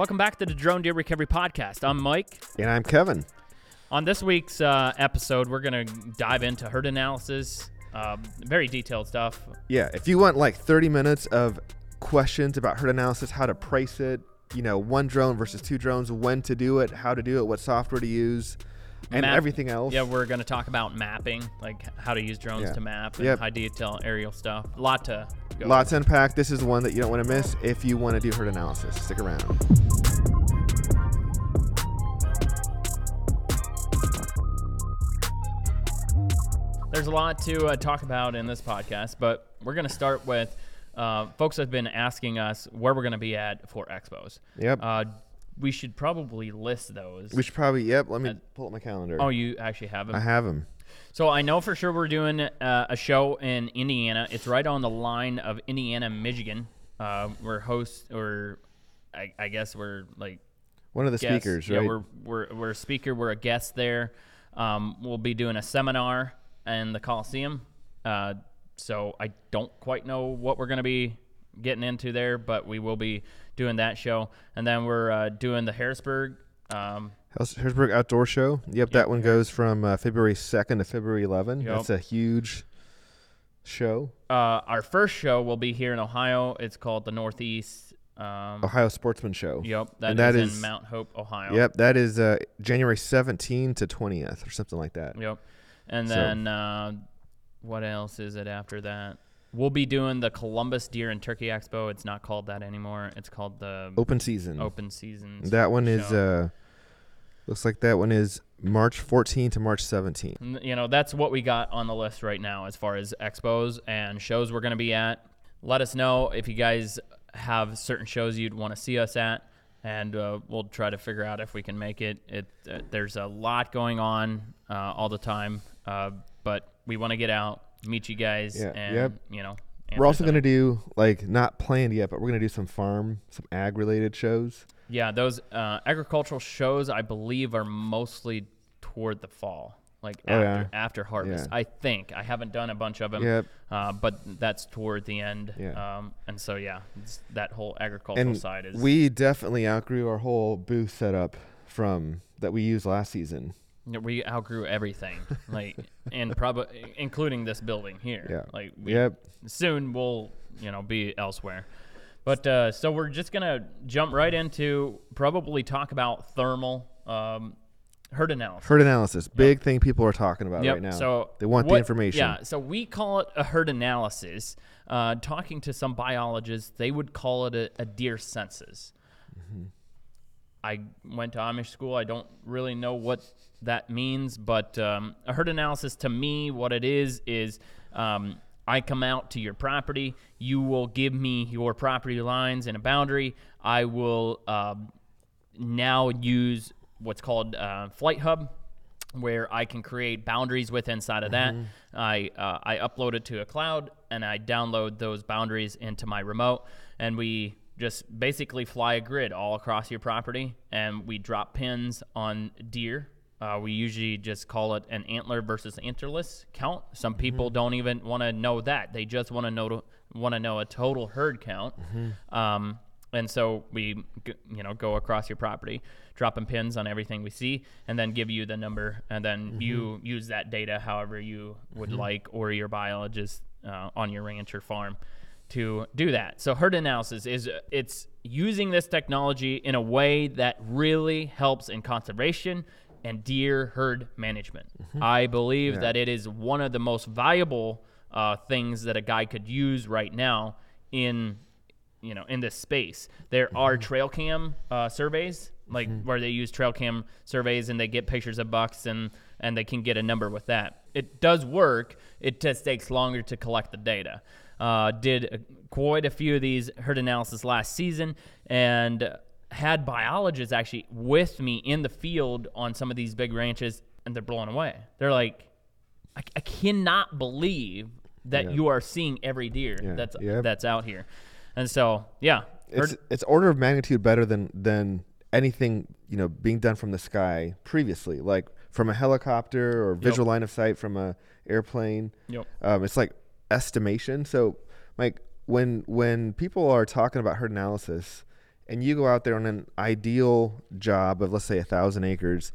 Welcome back to the Drone Deer Recovery Podcast. I'm Mike. And I'm Kevin. On this week's uh, episode, we're going to dive into herd analysis, uh, very detailed stuff. Yeah, if you want like 30 minutes of questions about herd analysis, how to price it, you know, one drone versus two drones, when to do it, how to do it, what software to use, and Map- everything else. Yeah, we're going to talk about mapping, like how to use drones Yeah. to map and Yep. high detail aerial stuff. A lot to go. Lots to unpack. This is one that you don't want to miss if you want to do herd analysis. Stick around. There's a lot to uh, talk about in this podcast, but we're going to start with uh, folks have been asking us where we're going to be at for expos. Yep. Uh, we should probably list those. we should probably, yep, let me pull up my calendar. oh, you actually have them. I have them. So I know for sure we're doing uh, a show in Indiana. It's right on the line of Indiana, Michigan. Uh, we're host, or I, I guess we're like One of the guests. speakers, Yeah, right? we're we're we're a speaker. We're a guest there. Um, we'll be doing a seminar in the Coliseum. Uh, so I don't quite know what we're going to be getting into there, but we will be doing that show. And then we're uh, doing the Harrisburg. Um, Harrisburg Outdoor Show. Yep, that one goes from uh, February 2nd to February 11th. Yep. That's a huge show. uh, our first show will be here in Ohio. It's called the Northeast. Um, Ohio Sportsman Show. Yep, And that that is, is- in Mount Hope, Ohio. Yep, that is uh, January 17th to 20th or something like that. Yep. And So- then uh, what else is it after that? We'll be doing the Columbus Deer and Turkey Expo. It's not called that anymore. It's called the Open season. Open Seasons. Oh, That one is uh looks like that one is March 14 to March 17. You know, that's what we got on the list right now as far as expos and shows we're going to be at. Let us know if you guys have certain shows you'd want to see us at, and uh, we'll try to figure out if we can make it. It uh, there's a lot going on uh, all the time, uh, but we want to get out, meet you guys, Yeah, and yep. you know. We're also going to do like not planned yet, but we're going to do some farm, some ag related shows. Yeah, those uh, agricultural shows I believe are mostly toward the fall, like Oh, after yeah. after harvest. Yeah. I think I haven't done a bunch of them, Yep. uh, but that's toward the end. Yeah. Um, and so yeah, it's, that whole agricultural And side is we definitely outgrew our whole booth setup from that we used last season. We outgrew everything, like and probably including this building here. Yeah. Like we, Yep. soon we'll you know be elsewhere. But uh, so we're just gonna jump right into probably talk about thermal um, herd analysis. Herd analysis, big thing people are talking about Yep. right now. So they want the information. Yeah. So we call it a herd analysis. Uh, talking to some biologists, they would call it a, a deer census. Mm-hmm. I went to Amish school. I don't really know what that means, but um, a herd analysis to me, what it is is um, I come out to your property. You will give me your property lines and a boundary. I will um, now use what's called uh, Flight Hub, where I can create boundaries with inside of that. I uh, I upload it to a cloud and I download those boundaries into my remote, and we just basically fly a grid all across your property, and we drop pins on deer. Uh, we usually just call it an antler versus antlerless count. Some people don't even want to know that; they just want to know want to know a total herd count. Um, and so we, you know, go across your property, dropping pins on everything we see, and then give you the number, and then you use that data however you would like, or your biologist uh, on your ranch or farm to do that. So herd analysis is it's using this technology in a way that really helps in conservation and deer herd management. I believe that it is one of the most valuable uh, things that a guy could use right now in you know in this space. There are trail cam uh, surveys like where they use trail cam surveys and they get pictures of bucks and and they can get a number with that. It does work it just takes longer to collect the data. Uh, did uh, quite a few of these herd analysis last season and had biologists actually with me in the field on some of these big ranches and they're blown away they're like I, I cannot believe that Yeah. you are seeing every deer Yeah. that's Yep. that's out here. And so, yeah, it's it's order of magnitude better than than anything you know being done from the sky previously, like from a helicopter or visual line of sight from a airplane. Yep. Um, it's like estimation. So, like when when people are talking about herd analysis, and you go out there on an ideal job of let's say a thousand acres,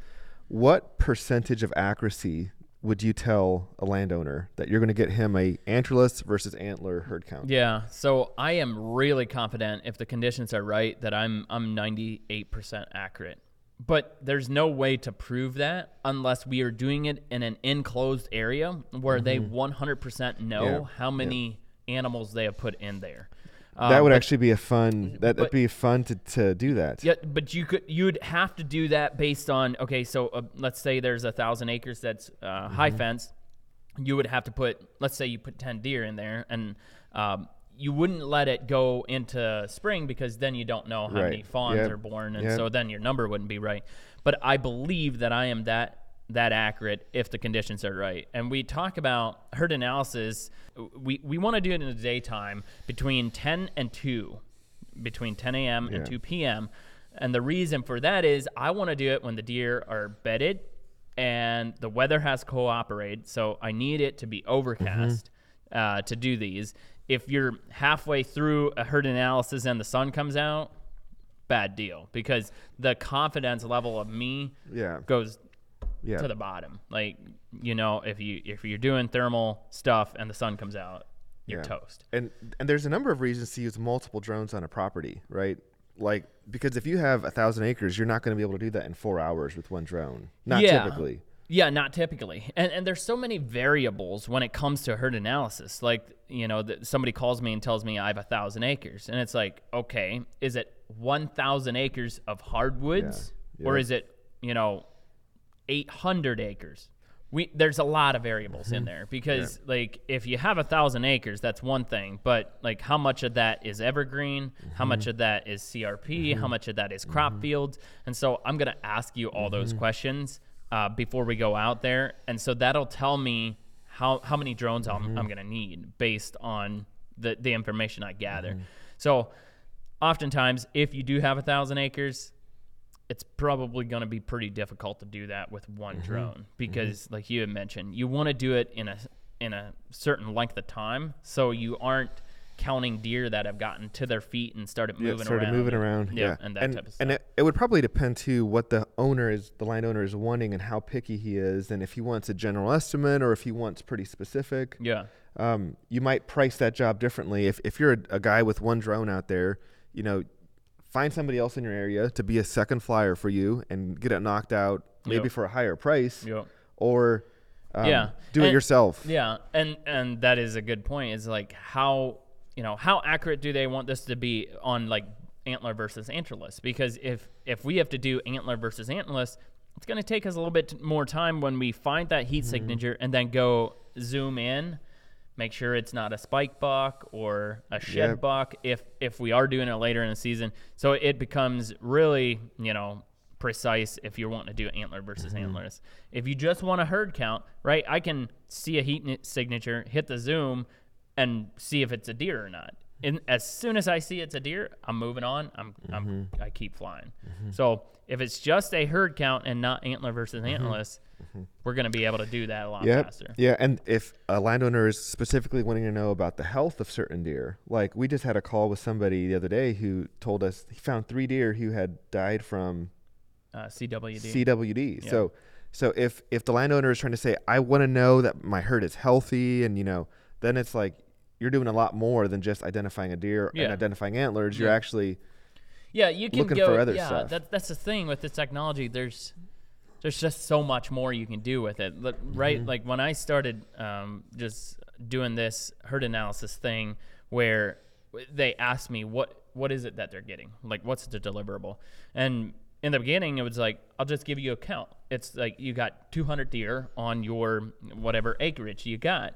what percentage of accuracy would you tell a landowner that you're going to get him a antlerless versus antler herd count? Yeah, so I am really confident if the conditions are right that I'm I'm 98% accurate. But there's no way to prove that unless we are doing it in an enclosed area where they 100% know Mm-hmm. Yeah, how many animals they have put in there. That Um, would but- actually be a fun. That, that'd be fun to, to do that. Yeah, but you could you'd have to do that based on okay. So uh, let's say there's a thousand acres that's uh, high Mm-hmm. fence. You would have to put let's say you put ten deer in there, and um, you wouldn't let it go into spring because then you don't know how many fawns Yep. are born, and Yep. so then your number wouldn't be right. But I believe that I am that that accurate if the conditions are right. And we talk about herd analysis. We we want to do it in the daytime between 10 and 2, between 10 a.m. Yeah. and 2 p.m. And the reason for that is I want to do it when the deer are bedded and the weather has cooperated. So I need it to be overcast uh, to do these. If you're halfway through a herd analysis and the sun comes out, bad deal because the confidence level of me Yeah. goes Yeah. to the bottom. Like you know, if you if you're doing thermal stuff and the sun comes out, you're Yeah. toast. And and there's a number of reasons to use multiple drones on a property, right? Like because if you have a thousand acres, you're not going to be able to do that in four hours with one drone. Not Yeah. typically. Yeah, not typically. And and there's so many variables when it comes to herd analysis. Like you know, that somebody calls me and tells me I have a thousand acres, and it's like, okay, is it one thousand acres of hardwoods, Yeah. or is it you know, eight hundred acres? We there's a lot of variables Mm-hmm. in there because like if you have a thousand acres, that's one thing, but like how much of that is evergreen, how Mm-hmm. much of that is CRP, how much of that is crop fields, and so I'm gonna ask you all those Mm-hmm. questions uh, before we go out there, and so that'll tell me how how many drones I'm, Mm-hmm. I'm gonna need based on the the information I gather. Mm-hmm. So oftentimes, if you do have a thousand acres, it's probably going to be pretty difficult to do that with one Mm-hmm. drone because, like you had mentioned, you want to do it in a in a certain length of time, so you aren't counting deer that have gotten to their feet and started Yeah, moving started around. moving around. Yeah, and that and, type of stuff. And it, it would probably depend too what the owner is, the landowner is wanting, and how picky he is, and if he wants a general estimate or if he wants pretty specific. yeah, um, you might price that job differently. If, if you're a, a guy with one drone out there, you know, find somebody else in your area to be a second flyer for you and get it knocked out, maybe Yep. for a higher price, Yep. or um, Yeah. do it yourself. Yeah, and and that is a good point. Is like how you know how accurate do they want this to be on like antler versus antlerless? Because if if we have to do antler versus antlerless, it's going to take us a little bit more time when we find that heat signature and then go zoom in, make sure it's not a spike buck or a shed Yep. buck. If if we are doing it later in the season, so it becomes really you know precise if you're wanting to do antler versus Mm-hmm. antlerless. If you just want a herd count, right? I can see a heat signature, hit the zoom, and see if it's a deer or not. And as soon as I see it's a deer, I'm moving on. I'm, I'm Mm-hmm. I keep flying. So if it's just a herd count and not antler versus antlerless, we're gonna be able to do that a lot Mm-hmm. Yep. faster. Yeah, and if a landowner is specifically wanting to know about the health of certain deer, like we just had a call with somebody the other day who told us he found three deer who had died from Uh, CWD. CWD. Yeah. So so if if the landowner is trying to say I want to know that my herd is healthy and you know, then it's like you're doing a lot more than just identifying a deer and identifying antlers. You're Yeah. actually Yeah, you can looking go. for other yeah, stuff. That, that's the thing with this technology. There's there's just so much more you can do with it. Right, Mm-hmm. like when I started um, just doing this herd analysis thing, where they asked me what what is it that they're getting, like what's the deliverable, and in the beginning it was like I'll just give you a count. It's like you got 200 deer on your whatever acreage you got,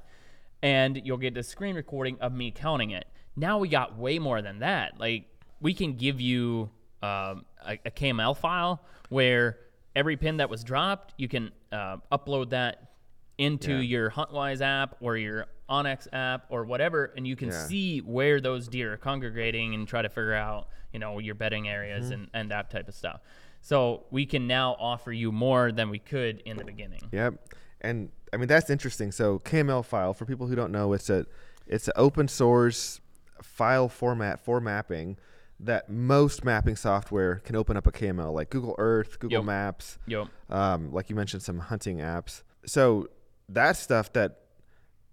and you'll get the screen recording of me counting it. Now we got way more than that. Like we can give you um, a, a KML file where every pin that was dropped, you can uh, upload that into Yeah. your HuntWise app or your onX app or whatever, and you can Yeah. see where those deer are congregating and try to figure out, you know, your bedding areas Mm-hmm. and, and that type of stuff. So we can now offer you more than we could in the beginning. Yep. And I mean that's interesting. So KML file for people who don't know, it's a it's an open source file format for mapping that most mapping software can open up a KML, like Google Earth, Google Yep. Maps, Yep. um, like you mentioned, some hunting apps. So that's stuff that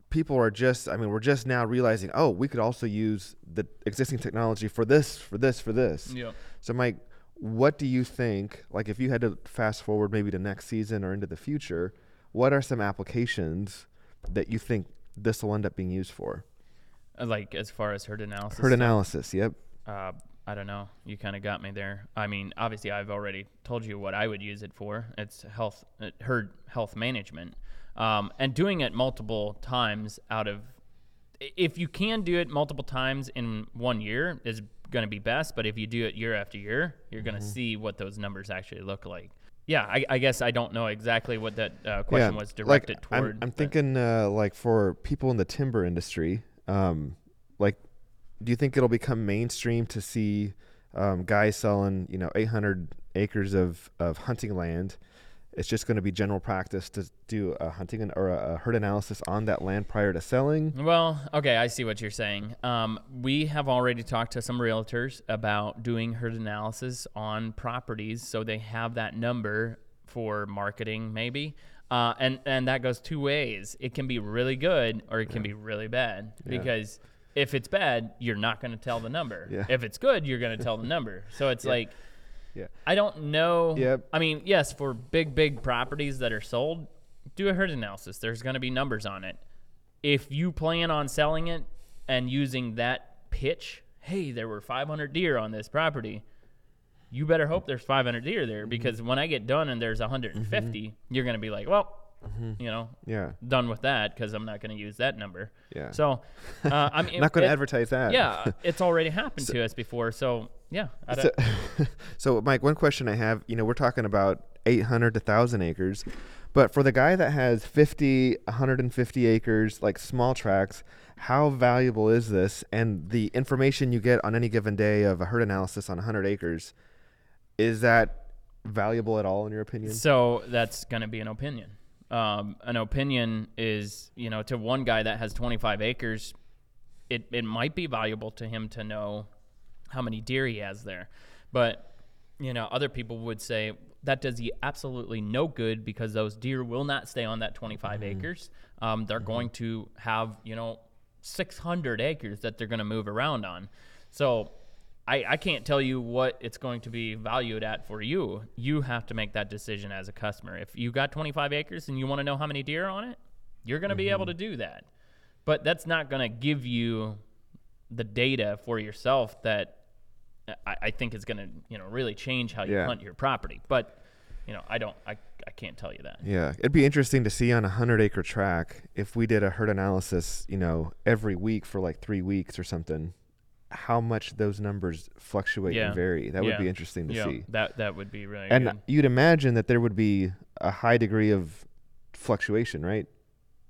people are just, I mean, we're just now realizing, oh, we could also use the existing technology for this, for this, for this. Yep. So, Mike, what do you think? Like, if you had to fast forward maybe to next season or into the future, what are some applications that you think this will end up being used for? Uh, Like as far as herd analysis. Herd analysis. Yep. Uh, I don't know. You kind of got me there. I mean, obviously, I've already told you what I would use it for. It's health, uh, herd health management, um, and doing it multiple times out of. If you can do it multiple times in one year, is going to be best. But if you do it year after year, you're going to see what those numbers actually look like. Yeah, I, I guess I don't know exactly what that uh, question was directed like, toward. I'm, I'm thinking uh, like for people in the timber industry, um, like, do you think it'll become mainstream to see um, guys selling, you know, 800 acres of, of hunting land? It's just going to be general practice to do a hunting or a, a herd analysis on that land prior to selling. Well, okay, I see what you're saying. Um, we have already talked to some realtors about doing herd analysis on properties, so they have that number for marketing, maybe. Uh, and and that goes two ways. It can be really good, or it can be really bad. Yeah. Because if it's bad, you're not going to tell the number. Yeah. If it's good, you're going to tell the number. So it's Yeah. like. Yeah. I don't know. Yep. I mean, yes, for big, big properties that are sold, do a herd analysis. There's going to be numbers on it. If you plan on selling it and using that pitch, hey, there were 500 deer on this property, you better hope there's 500 deer Mm-hmm. there because when I get done and there's 150, you're going to be like, well, Mm-hmm. you know, Yeah. done with that because I'm not going to use that number. Yeah. So, uh, I'm Not going to advertise that. Yeah, it's already happened to us before. So, yeah. So, so, Mike, one question I have, you know, we're talking about 800 to 1,000 acres, but for the guy that has 50, 150 acres, like small tracts, how valuable is this? And the information you get on any given day of a herd analysis on 100 acres, is that valuable at all in your opinion? So that's going to be an opinion. Um, an opinion is, you know, to one guy that has 25 acres, it, it might be valuable to him to know how many deer he has there. But, you know, other people would say that does you absolutely no good because those deer will not stay on that 25 acres. Um, they're going to have, you know, 600 acres that they're going to move around on. So I, I can't tell you what it's going to be valued at for you. You have to make that decision as a customer. If you got 25 acres and you want to know how many deer are on it, you're going to be mm-hmm. able to do that. But that's not going to give you the data for yourself that uh, I, I think is going to you know really change how you Yeah. hunt your property. But you know I don't I, I can't tell you that. Yeah, it'd be interesting to see on a hundred acre track if we did a herd analysis, you know, every week for like three weeks or something, how much those numbers fluctuate Yeah. and vary. That would be interesting to yeah, see. that that would be really And good. you'd imagine that there would be a high degree of fluctuation, right?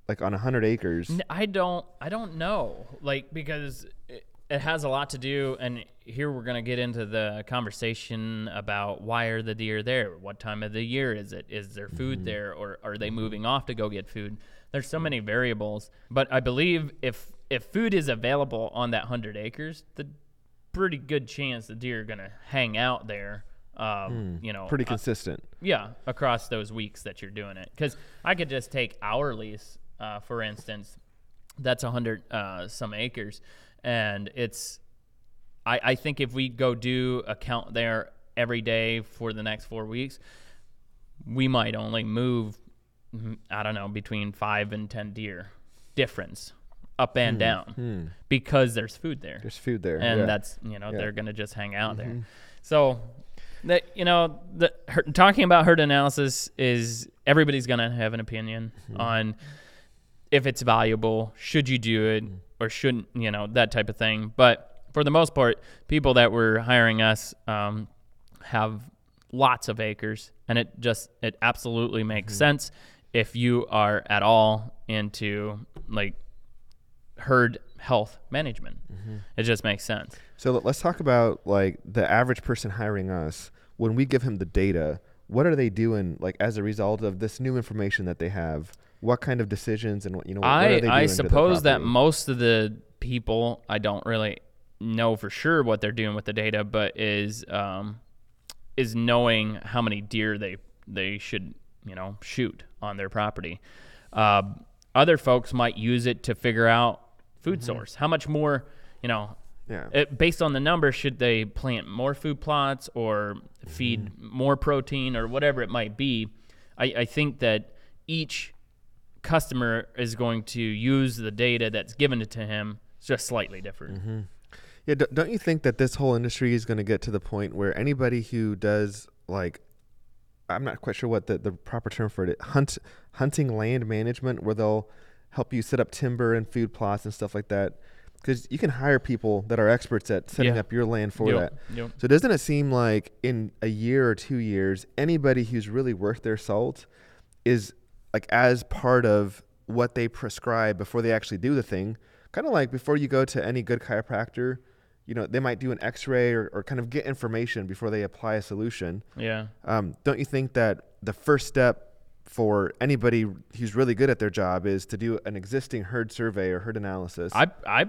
Like on a hundred acres. I don't I don't know like because it, it has a lot to do and here we're going to get into the conversation about why are the deer there what time of the year is it is there food mm-hmm. there or are they moving off to go get food there's so many variables but I believe if if food is available on that 100 acres the pretty good chance the deer are going to hang out there um, you know Pretty uh, consistent. yeah, across those weeks that you're doing it. Because I could just take our lease, uh, for instance, that's a hundred uh, some acres, and it's. I, I think if we go do a count there every day for the next four weeks, we might only move, mm, I don't know, between five and ten deer difference, up and down, because there's food there There's food there. and yeah. Mm-hmm. that's you know they're gonna just hang out there. So that you know the her, talking about herd analysis is everybody's gonna have an opinion Mm-hmm. on if it's valuable, should you do it Mm-hmm. or shouldn't, you know that type of thing. But for the most part, people that were hiring us um, have lots of acres, and it just it absolutely makes Mm-hmm. sense if you are at all into like herd health management. Mm-hmm. It just makes sense. So let- let's talk about like the average person hiring us. When we give him the data, what are they doing like as a result of this new information that they have? What kind of decisions and what you know? What, I I suppose that most of the people I don't really know for sure what they're doing with the data, but is um, is knowing how many deer they they should you know shoot on their property. Uh, other folks might use it to figure out food mm-hmm. source. How much more you know Yeah. it, based on the numbers, should they plant more food plots or feed mm-hmm. more protein or whatever it might be? I, I think that each customer is going to use the data that's given to him just slightly different. Mm-hmm. Yeah, don't you think that this whole industry is going to get to the point where anybody who does like, I'm not quite sure what the, the proper term for it, hunt hunting land management, where they'll help you set up timber and food plots and stuff like that, because you can hire people that are experts at setting Yeah. up your land for Yep, that. yep. So doesn't it seem like in a year or two years, anybody who's really worth their salt is like as part of what they prescribe before they actually do the thing. Kind of like before you go to any good chiropractor, you know, they might do an X-ray or, or kind of get information before they apply a solution. Yeah. Um, don't you think that the first step for anybody who's really good at their job is to do an existing herd survey or herd analysis? I, I,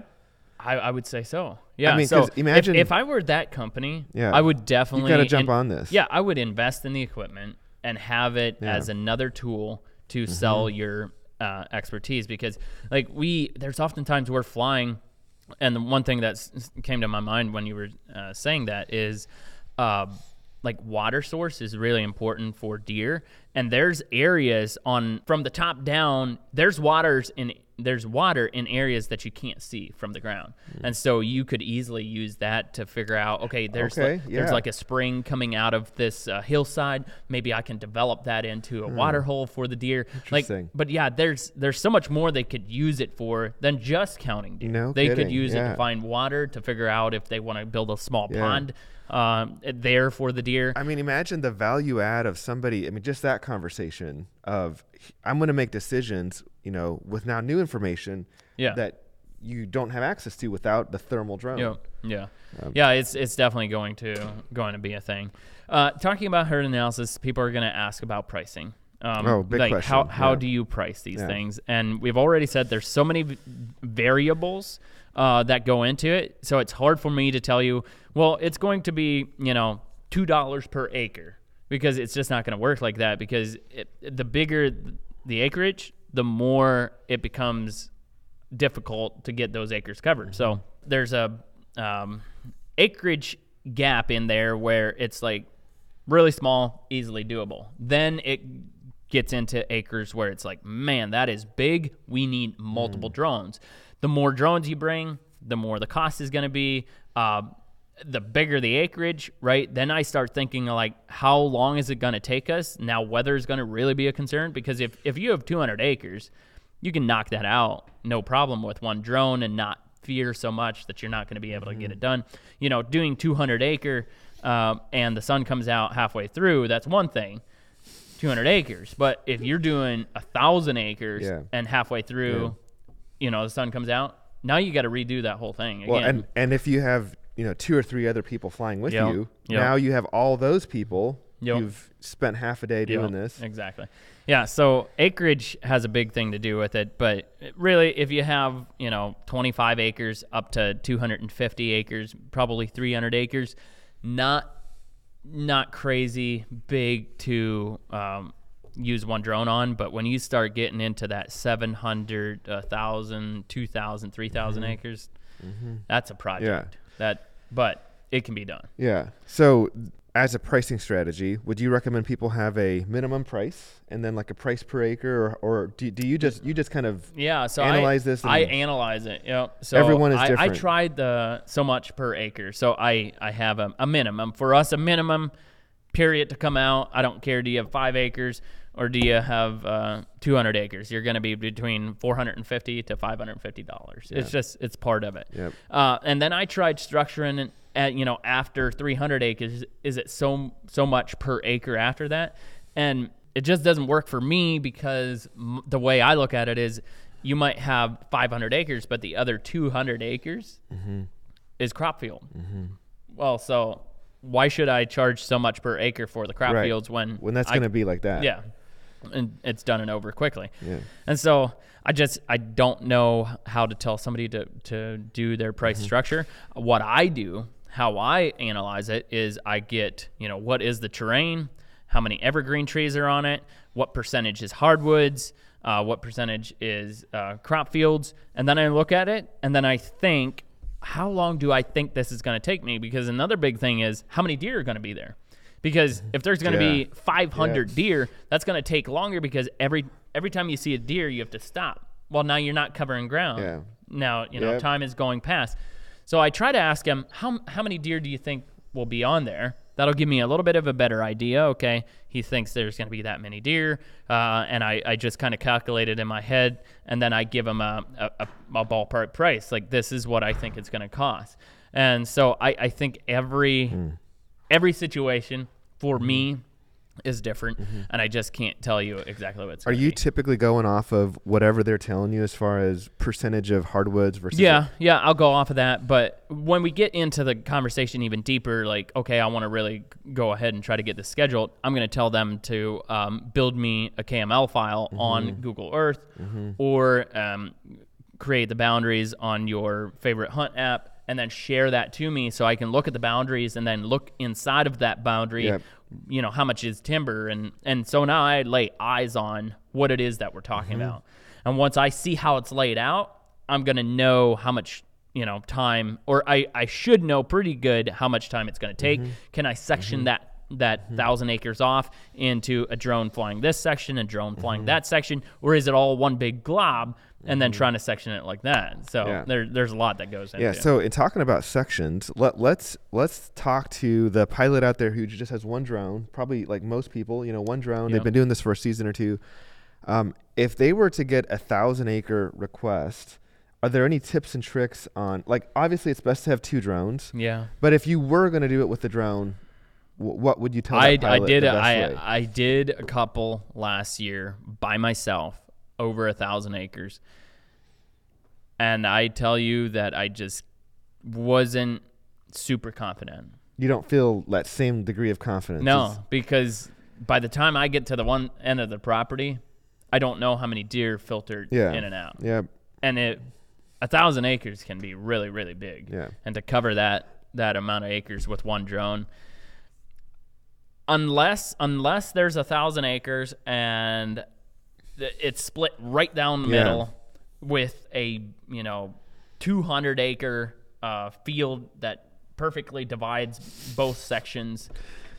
I, I would say so. Yeah. I mean, so imagine- if, if I were that company, Yeah. I would definitely gotta jump in- on this. Yeah, I would invest in the equipment and have it Yeah. Mm-hmm. as another tool to sell your uh, expertise because, like, we there's oftentimes we're flying, and the one thing that came to my mind when you were uh, saying that is. Uh, like water source is really important for deer. And there's areas on from the top down there's waters in there's water in areas that you can't see from the ground. Hmm. and so you could easily use that to figure out okay there's Okay, like, there's like a spring coming out of this uh, hillside. Maybe i can develop that into a water hole for the deer. Like. But yeah there's there's so much more they could use it for than just counting deer. No they could kidding, use it to find water to figure out if they want to build a small Yeah. pond um, there for the deer I mean, imagine the value add of somebody. I mean, just that conversation of I'm going to make decisions, you know, with now new information Yeah. that you don't have access to without the thermal drone. Yeah, yeah, Um, yeah. It's it's definitely going to going to be a thing. Uh, talking about herd analysis, people are going to ask about pricing. Um, Oh, big like how question, how yeah. do you price these Yeah. things? And we've already said there's so many variables uh, that go into it, so it's hard for me to tell you. Well, it's going to be you know two dollars per acre because it's just not going to work like that. Because it, the bigger the acreage, the more it becomes difficult to get those acres covered. So there's a um, acreage gap in there where it's like really small, easily doable. Then it gets into acres where it's like, man, that is big. We need multiple drones. The more drones you bring, the more the cost is going to be. Uh, the bigger the acreage, right? Then I start thinking like, how long is it going to take us? Now, weather is going to really be a concern because if if you have 200 acres, you can knock that out no problem with one drone and not fear so much that you're not going to be able to get it done. You know, doing 200 acre um, and the sun comes out halfway through, that's one thing. 200 acres, but if you're doing a thousand acres Yeah. and halfway through, you know, the sun comes out, now you got to redo that whole thing again. Well, and and if you have you know two or three other people flying with Yep, you, yep. now you have all those people. Yep. You've spent half a day doing this. Exactly. Yeah. So acreage has a big thing to do with it, but really, if you have you know 25 acres up to 250 acres, probably 300 acres, not not crazy big to um, use one drone on. But when you start getting into that 700, 1,000, 2,000, 3,000 mm-hmm. acres, mm-hmm. that's a project. Yeah. That, but it can be done. Yeah. So, as a pricing strategy, would you recommend people have a minimum price and then like a price per acre, or, or do, do you just you just kind of Yeah, so Analyze I, this I analyze it. Yep. So Everyone is I, I tried the so much per acre. So I I have a, a minimum for us a minimum period to come out. I don't care. Do you have five acres or do you have uh, 200 acres? You're going to be between 450 to 550 dollars. It's just it's part of it. Yep. Uh, and then I tried structuring it at you know after 300 acres. Is it so so much per acre after that? And it just doesn't work for me because m- the way I look at it is, you might have 500 acres, but the other 200 acres is crop field. Well, so why should I charge so much per acre for the crop Right. fields when when that's going to be like that? yeah. And it's done and over quickly. Yeah. And so I just I don't know how to tell somebody to to do their price Mm-hmm. structure. What I do, how I analyze it is I get, you know, what is the terrain, how many evergreen trees are on it, what percentage is hardwoods, uh, what percentage is uh, crop fields, and then I look at it and then I think how long do I think this is going to take me? Because another big thing is how many deer are going to be there. Because if there's going to Yeah. be 500 deer, that's going to take longer because every every time you see a deer, you have to stop. Well, now you're not covering ground. Yeah. Now you know Yep. time is going past. So I try to ask him how how many deer do you think will be on there? That'll give me a little bit of a better idea. Okay, he thinks there's going to be that many deer, uh, and I, I just kind of calculate it in my head, and then I give him a, a, a, a ballpark price. Like this is what I think it's going to cost. And so I, I think every every situation for me is different, and I just can't tell you exactly what's. Are you be. typically going off of whatever they're telling you as far as percentage of hardwoods versus? Yeah, yeah, I'll go off of that. But when we get into the conversation even deeper, like, okay, I want to really go ahead and try to get this scheduled, I'm going to tell them to um, build me a KML file on Google Earth or um, create the boundaries on your favorite hunt app and then share that to me so I can look at the boundaries and then look inside of that boundary. Yep. You know how much is timber, and and so now I lay eyes on what it is that we're talking mm-hmm. about, and once I see how it's laid out, I'm gonna know how much you know time, or I I should know pretty good how much time it's gonna take. Mm-hmm. Can I section mm-hmm. that that thousand acres off into a drone flying this section, a drone flying that section, or is it all one big glob and then trying to section it like that? So Yeah. there there's a lot that goes into Yeah. So in talking about sections, let let's let's talk to the pilot out there who just has one drone. Probably like most people, you know, one drone. Yeah. They've been doing this for a season or two. Um, if they were to get a thousand acre request, are there any tips and tricks on? Like, obviously, it's best to have two drones. yeah. But if you were going to do it with the drone, wh- what would you tell? I, that I did I way? I did a couple last year by myself over a thousand acres, and I tell you that I just wasn't super confident. you don't feel that same degree of confidence. No, It's- because by the time I get to the one end of the property, I don't know how many deer filtered Yeah. in and out, Yeah. and it a thousand acres can be really really big. Yeah. and to cover that that amount of acres with one drone unless unless there's a thousand acres and it's split right down the Yeah. middle with a you know 200 acre uh, field that perfectly divides both sections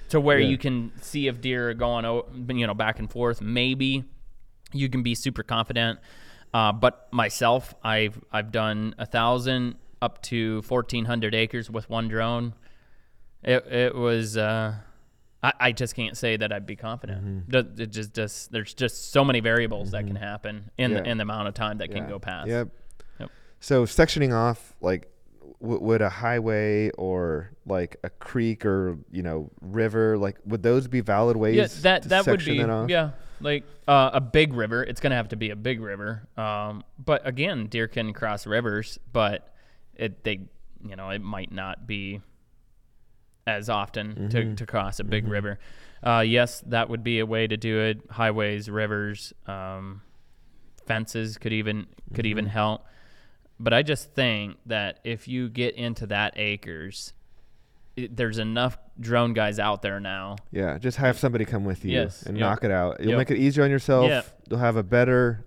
to where Yeah. you can see if deer are going you know back and forth maybe you can be super confident uh, but myself i've i've done a thousand up to 1400 acres with one drone it, it was uh, I, I just can't say that I'd be confident. Th- It just, just there's just so many variables that can happen in Yeah. the, in the amount of time that can go past. Yep. Yep. So sectioning off, like, w- would a highway or like a creek or you know river, like, would those be valid ways? Yeah, that to that would be off? yeah, like uh, a big river. It's gonna have to be a big river. Um, but again, deer can cross rivers, but it they you know it might not be as often Mm-hmm. to, to cross a big river. Uh, yes, that would be a way to do it. Highways, rivers, um, fences could even could even Mm-hmm. help. But I just think that if you get into that acres, it, there's enough drone guys out there now Yeah, just have somebody come with you Yes, and yep. knock it out. You'll Yep. make it easier on yourself. Yep. You'll have a better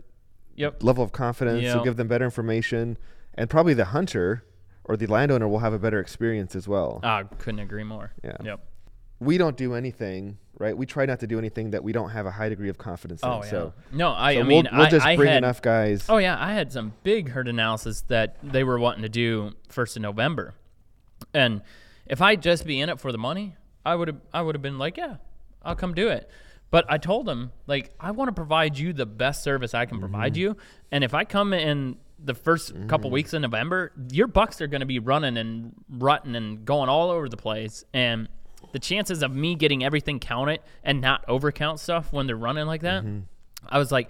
Yep. level of confidence. You'll give them better information, and probably the hunter or the landowner will have a better experience as well. I couldn't agree more. Yeah. Yep. we don't do anything, right? We try not to do anything that we don't have a high degree of confidence in. Oh yeah. So, no, I, so I mean, we'll, we'll just I bring had, enough guys. Oh yeah, I had some big herd analysis that they were wanting to do first of November, and if I'd just be in it for the money, I would have I would have been like, yeah, I'll come do it. But I told them like I want to provide you the best service I can provide mm-hmm. you, and if I come in the 1st couple mm. weeks in November, your bucks are going to be running and rutting and going all over the place, and the chances of me getting everything counted and not overcount stuff when they're running like that, mm-hmm. I was like,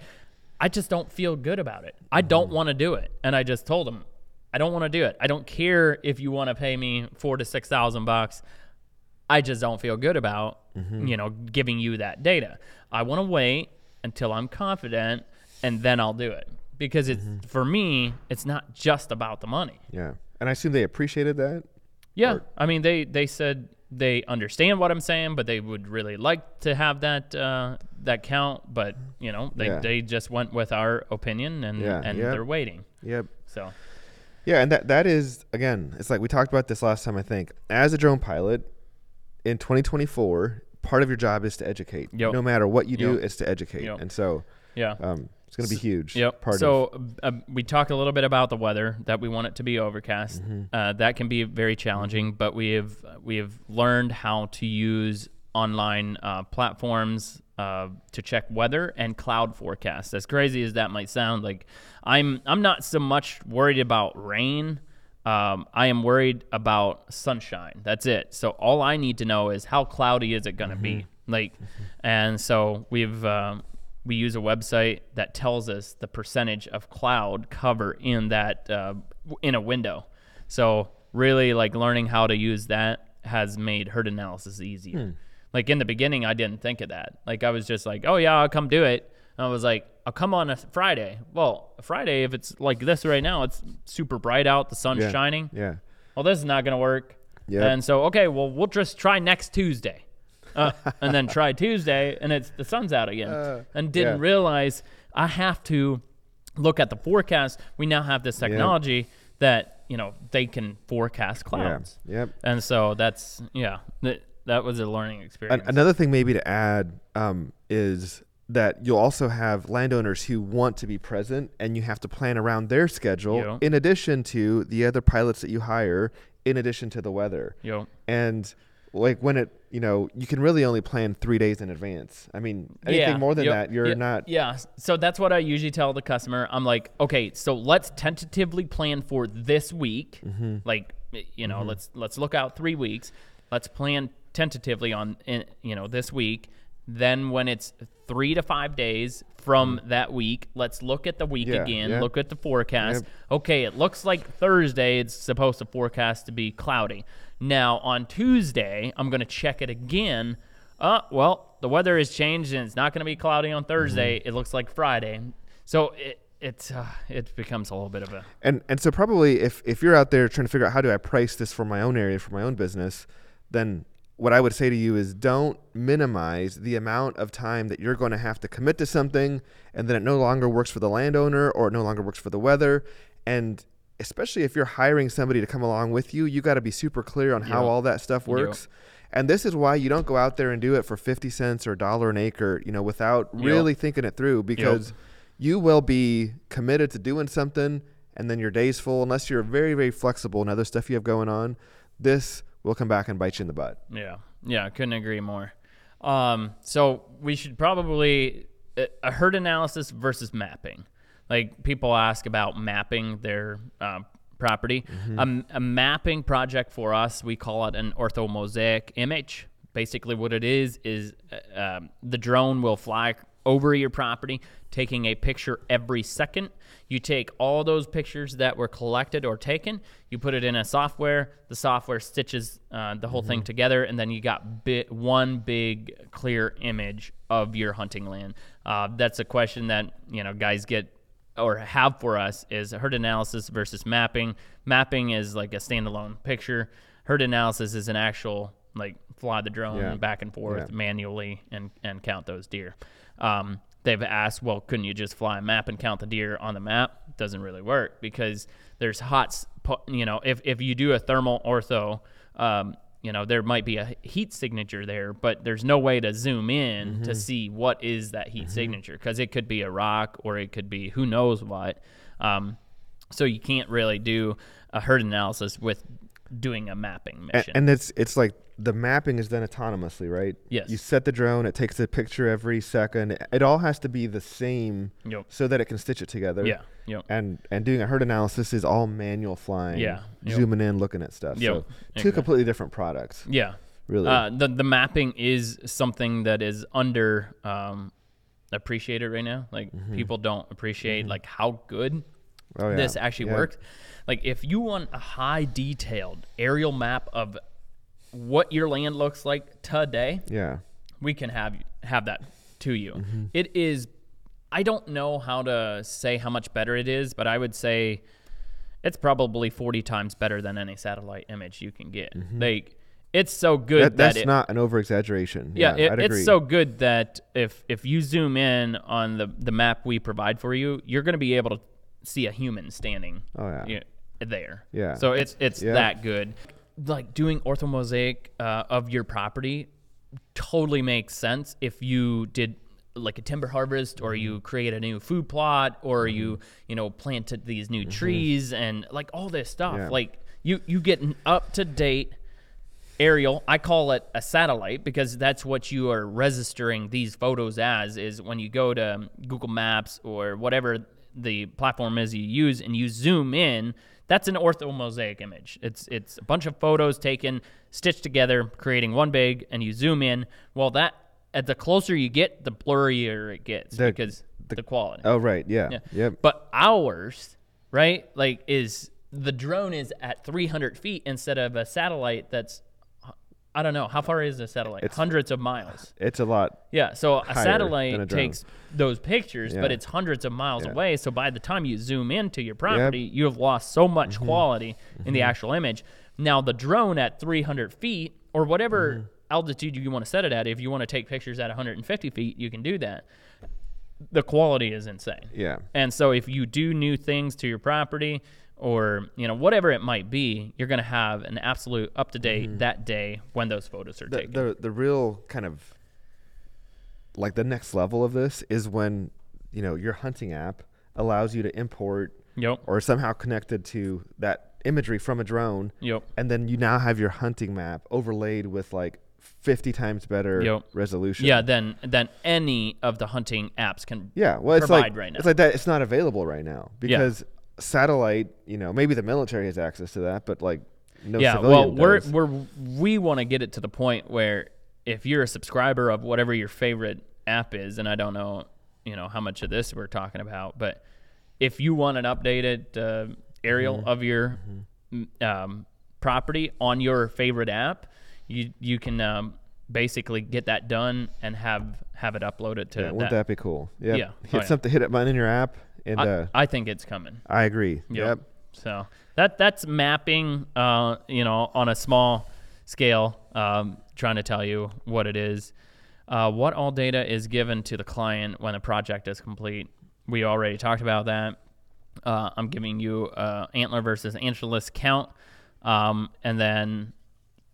I just don't feel good about it. I don't mm-hmm. want to do it. And I just told them, I don't want to do it. I don't care if you want to pay me four to six thousand bucks. I just don't feel good about, mm-hmm. you know, giving you that data. I want to wait until I'm confident, and then I'll do it. Because it's Mm-hmm. for me, it's not just about the money. Yeah. And I assume they appreciated that. Yeah, Or- I mean they they said they understand what I'm saying, but they would really like to have that uh, that count. But you know, they, Yeah. they just went with our opinion, and Yeah, and yeah. they're waiting. Yep. So Yeah, and that that is again, it's like we talked about this last time I think. As a drone pilot in 2024, part of your job is to educate. Yep. No matter what you do, Yep. it's to educate. Yep. And so yeah. um, it's going to be huge. Yep. Part so of, uh, we talked a little bit about the weather that we want it to be overcast. Mm-hmm. Uh, that can be very challenging, but we have we have learned how to use online uh, platforms uh, to check weather and cloud forecasts. As crazy as that might sound, like I'm I'm not so much worried about rain. Um, I am worried about sunshine. That's it. So all I need to know is how cloudy is it going to be. Like, and so we've um, we use a website that tells us the percentage of cloud cover in that uh, in a window. So really, like learning how to use that has made herd analysis easier. Like in the beginning, I didn't think of that. Like I was just like, oh yeah, I'll come do it. And I was like, I'll come on a Friday. Well, a Friday, if it's like this right now, it's super bright out, the sun's yeah. shining. Yeah. Well, this is not going to work. Yeah. And so, okay, well, we'll just try next Tuesday. Uh, and then try Tuesday, and it's the sun's out again. Uh, and didn't yeah. realize I have to look at the forecast. We now have this technology that you know they can forecast Yeah. clouds, Yep. and so that's yeah, that, that was a learning experience. another thing maybe to add um, is that you'll also have landowners who want to be present and you have to plan around their schedule Yeah. in addition to the other pilots that you hire in addition to the weather Yo, and like when it you know you can really only plan three days in advance i mean anything Yeah, more than yep, that you're yeah, not Yeah. So that's what I usually tell the customer. I'm like, okay, so let's tentatively plan for this week. Mm-hmm. Like, you know, let's let's look out three weeks. Let's plan tentatively on, in, you know, this week. Then when it's three to five days from that week, let's look at the week. Yeah, again. yeah. Look at the forecast. Okay, it looks like Thursday it's supposed to forecast to be cloudy. Now on Tuesday, I'm going to check it again. Uh, well, the weather has changed and it's not going to be cloudy on Thursday. Mm-hmm. It looks like Friday. So it it uh, it becomes a little bit of a and and so probably if if you're out there trying to figure out how do I price this for my own area for my own business, then what I would say to you is don't minimize the amount of time that you're going to have to commit to something and then it no longer works for the landowner or it no longer works for the weather and especially if you're hiring somebody to come along with you, you got to be super clear on how Yeah. all that stuff works. And this is why you don't go out there and do it for 50 cents or a dollar an acre, you know, without Yep. really thinking it through because you will be committed to doing something and then your day's full unless you're very very flexible and other stuff you have going on this will come back and bite you in the butt Yeah, yeah, couldn't agree more. Um, so we should probably a- a herd analysis versus mapping. Like people ask about mapping their uh, property. Um, a mapping project for us, we call it an orthomosaic image. Basically, what it is is uh, um, the drone will fly over your property, taking a picture every second. You take all those pictures that were collected or taken, you put it in a software. The software stitches uh, the whole thing together, and then you got bi- one big clear image of your hunting land. Uh, that's a question that you know guys get or have for us is herd analysis versus mapping. Mapping is like a standalone picture. Herd analysis is an actual like fly the drone Yeah. back and forth Yeah. manually and and count those deer. Um, they've asked, well, couldn't you just fly a map and count the deer on the map? Doesn't really work because there's hot, you know, if if you do a thermal ortho, um, you know, there might be a heat signature there, but there's no way to zoom in Mm-hmm. to see what is that heat signature because it could be a rock or it could be who knows what. Um, so you can't really do a herd analysis with doing a mapping mission. and it's it's like the mapping is done autonomously right Yes. you set the drone it takes a picture every second it all has to be the same Yep. so that it can stitch it together Yeah. Yep. and and doing a herd analysis is all manual flying Yeah, yep. zooming in looking at stuff Yep, so two exactly. completely different products Yeah. really Uh, the the mapping is something that is under um, appreciated right now. Like people don't appreciate like how good oh, yeah. this actually Yeah. works. Like if you want a high detailed aerial map of what your land looks like today, yeah we can have have that to you. Mm-hmm. It is I don't know how to say how much better it is, but I would say it's probably 40 times better than any satellite image you can get. Like it's so good Mm-hmm. That, that, that's it, not an over exaggeration. yeah, Yeah, it, I'd agree. it's so good that if if you zoom in on the the map we provide for you, you're going to be able to see a human standing. Oh, yeah. you know, there. Yeah. So it's it's Yeah. that good. Like doing orthomosaic uh, of your property totally makes sense if you did like a timber harvest or you mm-hmm. create a new food plot or mm-hmm. you you know planted these new mm-hmm. trees and like all this stuff Yeah. like you you get an up to date aerial i call it a satellite because that's what you are registering these photos as is when you go to google maps or whatever the platform is you use and you zoom in that's an orthomosaic image it's it's a bunch of photos taken stitched together creating one big and you zoom in well that at the closer you get the blurrier it gets The- because the, quality Oh right, yeah, yeah. yep. But ours, right? Like, is the drone is at 300 feet instead of a satellite that's, I don't know, how far is a satellite? It's- hundreds of miles. It's a lot. Yeah. So a satellite a takes those pictures, but it's hundreds of miles Yeah. away. So by the time you zoom into your property, you have lost so much Mm-hmm. quality in the actual image. Now, the drone at 300 feet or whatever Mm-hmm. altitude you want to set it at, if you want to take pictures at 150 feet, you can do that. The quality is insane. Yeah. And so if you do new things to your property or, you know, whatever it might be, you're going to have an absolute up to date that day when those photos are Mm-hmm. The, taken. the the real kind of like the next level of this is when you know your hunting app allows you to import yep. or somehow connected to that imagery from a drone, Yep. and then you now have your hunting map overlaid with like 50 times better Yep. resolution. Yeah, than then any of the hunting apps can Yeah, well, it's provide like right now. it's like that. It's not available right now because satellite. You know, maybe the military has access to that, but like no yeah, civilian well, we're does. we're we want to get it to the point where if you're a subscriber of whatever your favorite app is, and I don't know, you know, how much of this we're talking about, but if you want an updated uh, aerial Mm-hmm. of your m um, property on your favorite app, you you can um, basically get that done and have have it uploaded to yeah, that. wouldn't that be cool? Yep. Yeah. hit Oh, yeah. something, hit it button in your app, and I, uh, I think it's coming. I agree. Yep. So that that's mapping, uh, you know, on a small scale, um, trying to tell you what it is. Uh, what all data is given to the client when the project is complete? We already talked about that. Uh, I'm giving you uh, antler versus antlerless count, um, and then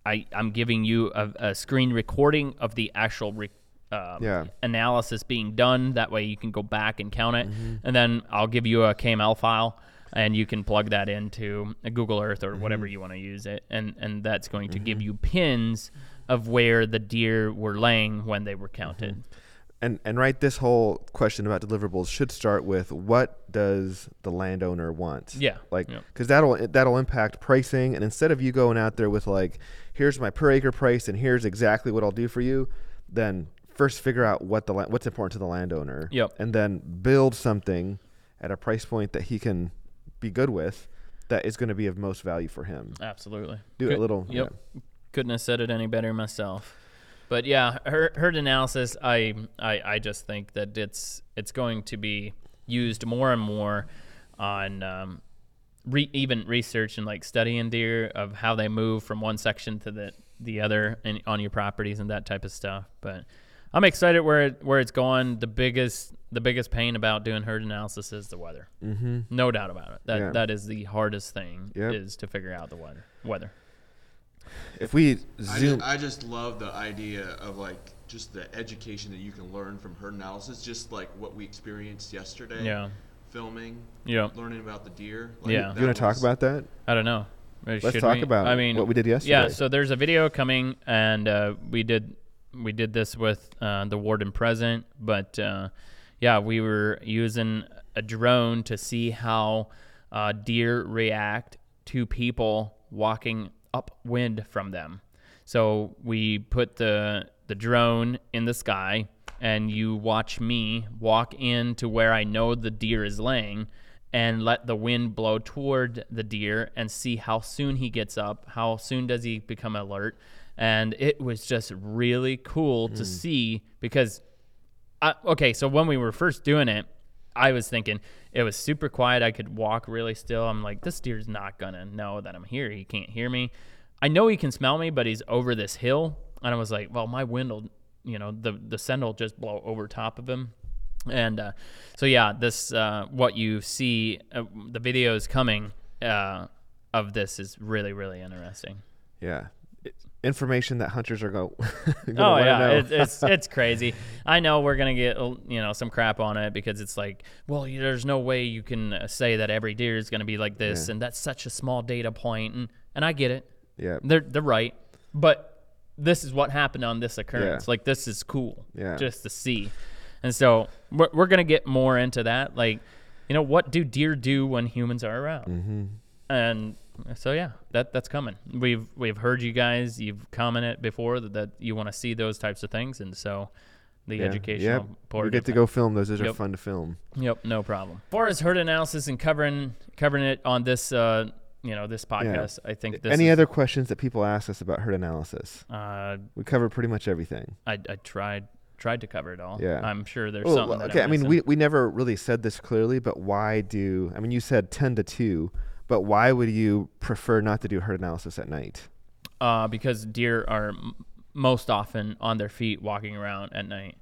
I, I'm giving you a, a screen recording of the actual re- um, Yeah. analysis being done. That way you can go back and count it. Mm-hmm. And then I'll give you a KML file and you can plug that into a Google Earth or whatever mm-hmm. you want to use it. And, and that's going to give mm-hmm. you pins of where the deer were laying when they were counted. And and right, this whole question about deliverables should start with what does the landowner want? Yeah. like because that'll that'll impact pricing. And instead of you going out there with like, here's my per acre price and here's exactly what I'll do for you, then first figure out what the what's important to the landowner. Yep. and then build something at a price point that he can be good with, that is going to be of most value for him. Absolutely. Do it a little. Yep. Couldn't have said it any better myself. But yeah, her herd analysis. I, I I just think that it's it's going to be used more and more on um, re, even research and like studying deer of how they move from one section to the the other and on your properties and that type of stuff. But I'm excited where it, where it's going. The biggest the biggest pain about doing herd analysis is the weather. Mm-hmm. No doubt about it. That Yeah. that is the hardest thing Yep. is to figure out the weather. Weather. If we I zoom, just, I just love the idea of like just the education that you can learn from herd analysis, just like what we experienced yesterday. Yeah. Filming, Yeah. learning about the deer. Like, Yeah. you want to talk about that? I don't know. Let's should talk we? about I mean, what we did yesterday. Yeah, so there's a video coming, and uh, we did we did this with uh, the warden present, but uh, yeah, we were using a drone to see how uh, deer react to people walking upwind from them. So we put the the drone in the sky, and you watch me walk in to where I know the deer is laying, and let the wind blow toward the deer and see how soon he gets up, how soon does he become alert. And it was just really cool to see because, I, okay, so when we were first doing it, I was thinking it was super quiet. I could walk really still. I'm like, this deer's not gonna know that I'm here. He can't hear me. I know he can smell me, but he's over this hill. And I was like, well, my wind will, you know, the the scent will just blow over top of him. And uh, so yeah, this uh, what you see, uh, the video is coming uh, of this is really really interesting. Yeah. Information that hunters are gonna Oh yeah, it, it's it's crazy. I know we're gonna get uh, you know some crap on it because it's like, well, you- there's no way you can uh, say that every deer is gonna be like this, Yeah. and that's such a small data point, and and I get it. yeah. They're they're right, but this is what happened on this occurrence. Yeah. Like this is cool, Yeah. just to see, and so we're we're gonna get more into that. Like, you know, what do deer do when humans are around? Mm-hmm. and so yeah that that's coming we've we've heard you guys you've commented before that, that you want to see those types of things and so the Yeah. educational Yep. part We get to go film those. Those are fun to film. yep no problem as far as herd analysis and covering covering it on this uh you know this podcast i think this Any is, other questions that people ask us about herd analysis? uh We cover pretty much everything. I, I tried tried to cover it all Yeah. i'm sure there's Well, something that okay, I mean, we, we never really said this clearly, but why do, I mean, you said 10 to 2, but why would you prefer not to do herd analysis at night? uh, because deer are m- most often on their feet walking around at night.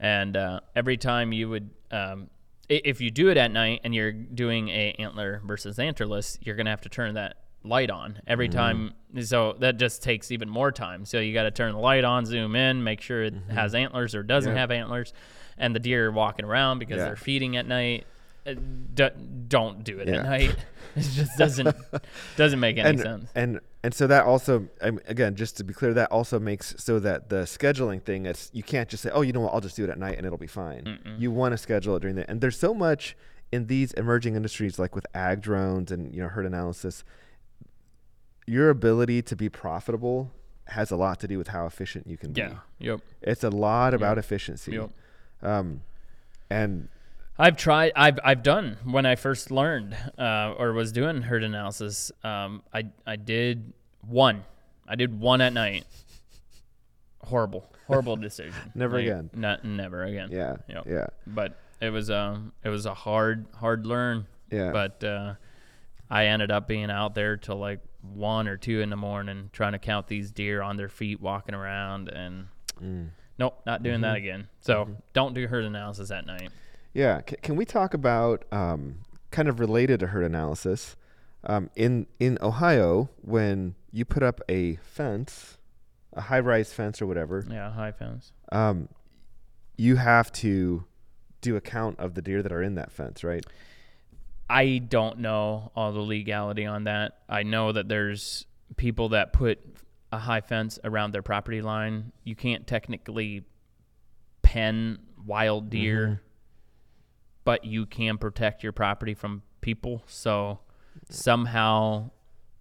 And uh, every time you would, um, i- if you do it at night and you're doing a antler versus antlerless, you're gonna have to turn that light on every time. So that just takes even more time. So you got to turn the light on, zoom in, make sure it has antlers or doesn't Yeah. have antlers, and the deer are walking around because Yeah. they're feeding at night. Uh, d- don't do it Yeah. at night. It just doesn't doesn't make any and, sense. And and so that also, I mean, again, just to be clear, that also makes so that the scheduling thing, it's you can't just say, oh, you know what, I'll just do it at night and it'll be fine. You want to schedule it during the, and there's so much in these emerging industries, like with ag drones and you know herd analysis. Your ability to be profitable has a lot to do with how efficient you can be. Yeah. Yep. It's a lot about Yep. efficiency. Yep. Um, and I've tried. I've I've done when I first learned uh, or was doing herd analysis. Um, I I did one. I did one at night. Horrible, horrible decision. Never Like, again. Not never again. yeah, Yep. yeah, But it was um it was a hard hard learn. yeah. But uh, I ended up being out there till like one or two in the morning trying to count these deer on their feet walking around and Mm. nope, not doing that again. So don't do herd analysis at night. Yeah, C- can we talk about um, kind of related to herd analysis? Um, in in Ohio, when you put up a fence, a high-rise fence or whatever, Yeah, high fence. um, you have to do a count of the deer that are in that fence, right? I don't know all the legality on that. I know that there's people that put a high fence around their property line. You can't technically pen wild deer, Mm-hmm. But you can protect your property from people. So somehow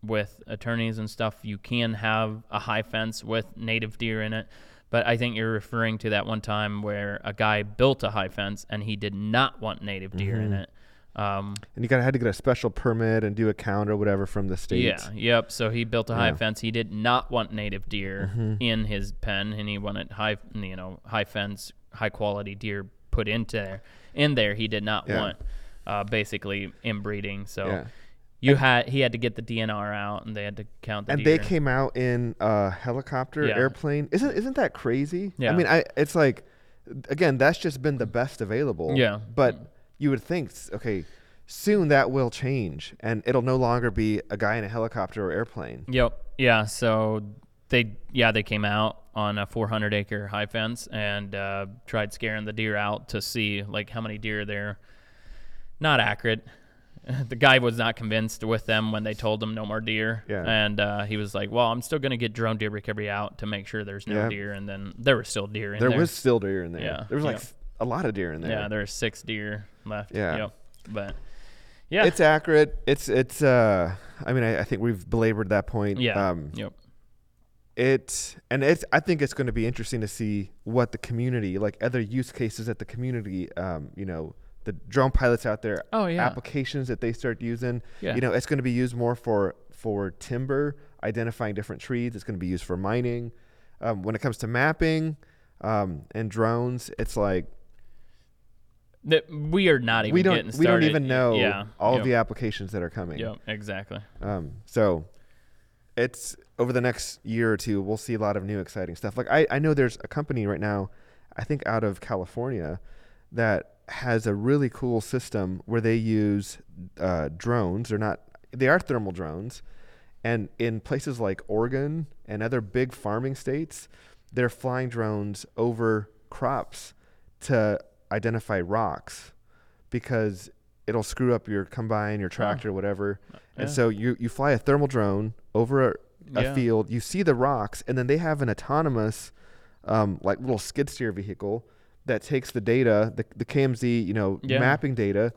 with attorneys and stuff, you can have a high fence with native deer in it. But I think you're referring to that one time where a guy built a high fence and he did not want native deer in Mhm. it. Um, And you got had to get a special permit and do a count or whatever from the state. yeah, yep. So he built a high Yeah. fence. He did not want native deer Mhm. in his pen, and he wanted high, you know, high fence, high quality deer put into there. In there, he did not Yeah. want uh, basically inbreeding. So Yeah. you had he had to get the DNR out, and they had to count the and deer. they came out in a helicopter Yeah. airplane. Isn't isn't that crazy? Yeah. I mean, I it's like again, that's just been the best available. Yeah. But you would think, okay, soon that will change, and it'll no longer be a guy in a helicopter or airplane. Yep. Yeah. So they yeah they came out on a 400 acre high fence and uh, tried scaring the deer out to see like how many deer there. Not accurate. The guy was not convinced with them when they told him no more deer. Yeah. And uh, he was like, "Well, I'm still gonna get drone deer recovery out to make sure there's no Yeah. deer." And then there were still deer in There there. was still deer in there. Yeah, There was like yeah. a lot of deer in there. yeah, there were six deer left. Yeah. Yep. But yeah. It's accurate. It's it's. uh I mean, I, I think we've belabored that point. yeah. Um, yep. It and it's i think it's going to be interesting to see what the community like other use cases that the community um, you know the drone pilots out there Oh yeah. applications that they start using Yeah. you know it's going to be used more for for timber identifying different trees it's going to be used for mining um, when it comes to mapping um, and drones it's like that we are not even we don't getting we don't even know Yeah. all yep. of the applications that are coming. Yep. Exactly. Um, so it's over the next year or two, we'll see a lot of new exciting stuff. Like I, I know there's a company right now, I think out of California, that has a really cool system where they use uh, drones. They're not they are thermal drones, and in places like Oregon and other big farming states, they're flying drones over crops to identify rocks because it'll screw up your combine, your tractor, whatever. And so you you fly a thermal drone over a, a Yeah. field, you see the rocks, and then they have an autonomous, um, like little skid steer vehicle that takes the data, the the KMZ, you know, Yeah. mapping data,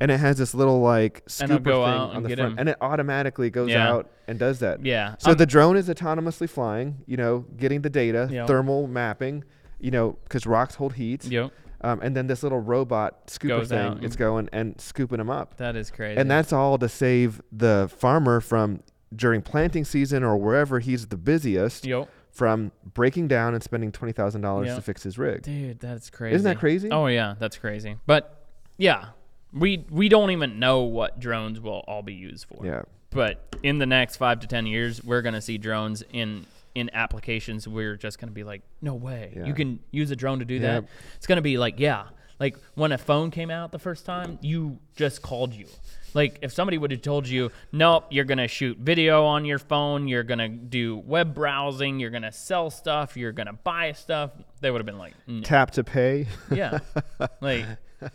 and it has this little like scooper thing on the front, 'em. and it automatically goes Yeah. out and does that. Yeah. So I'm- the drone is autonomously flying, you know, getting the data, Yeah. thermal mapping, you know, because rocks hold heat. Yep. Um, and then this little robot scooper Goes thing, out it's going and scooping them up. That is crazy. And that's all to save the farmer from during planting season or wherever he's the busiest from breaking down and spending twenty thousand dollars to fix his rig. Dude, that's crazy. Isn't that crazy? Oh yeah, that's crazy. But yeah, we we don't even know what drones will all be used for. Yeah. But in the next five to ten years, we're gonna see drones in in applications. We're just gonna be like, no way, Yeah. you can use a drone to do Yep. that. It's gonna be like, yeah, like when a phone came out the first time, you just called you. Like if somebody would have told you, nope, you're gonna shoot video on your phone, you're gonna do web browsing, you're gonna sell stuff, you're gonna buy stuff, they would have been like, no. Tap to pay. Yeah. like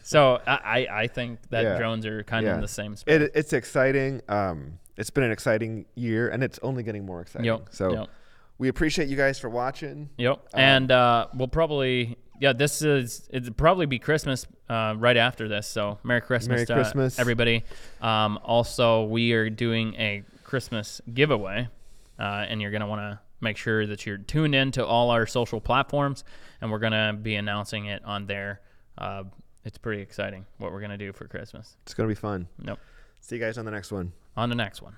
so I, I I think that Yeah. drones are kind of Yeah. in the same space. It, it's exciting. Um, it's been an exciting year, and it's only getting more exciting. Yep. So Yep. We appreciate you guys for watching. Yep. and uh, we'll probably yeah, this is it'll probably be Christmas uh, right after this. So Merry Christmas, Merry to Christmas. everybody. Um, also, we are doing a Christmas giveaway, uh, and you're gonna want to make sure that you're tuned in to all our social platforms, and we're gonna be announcing it on there. Uh, it's pretty exciting what we're gonna do for Christmas. It's gonna be fun. Nope. See you guys on the next one. On the next one.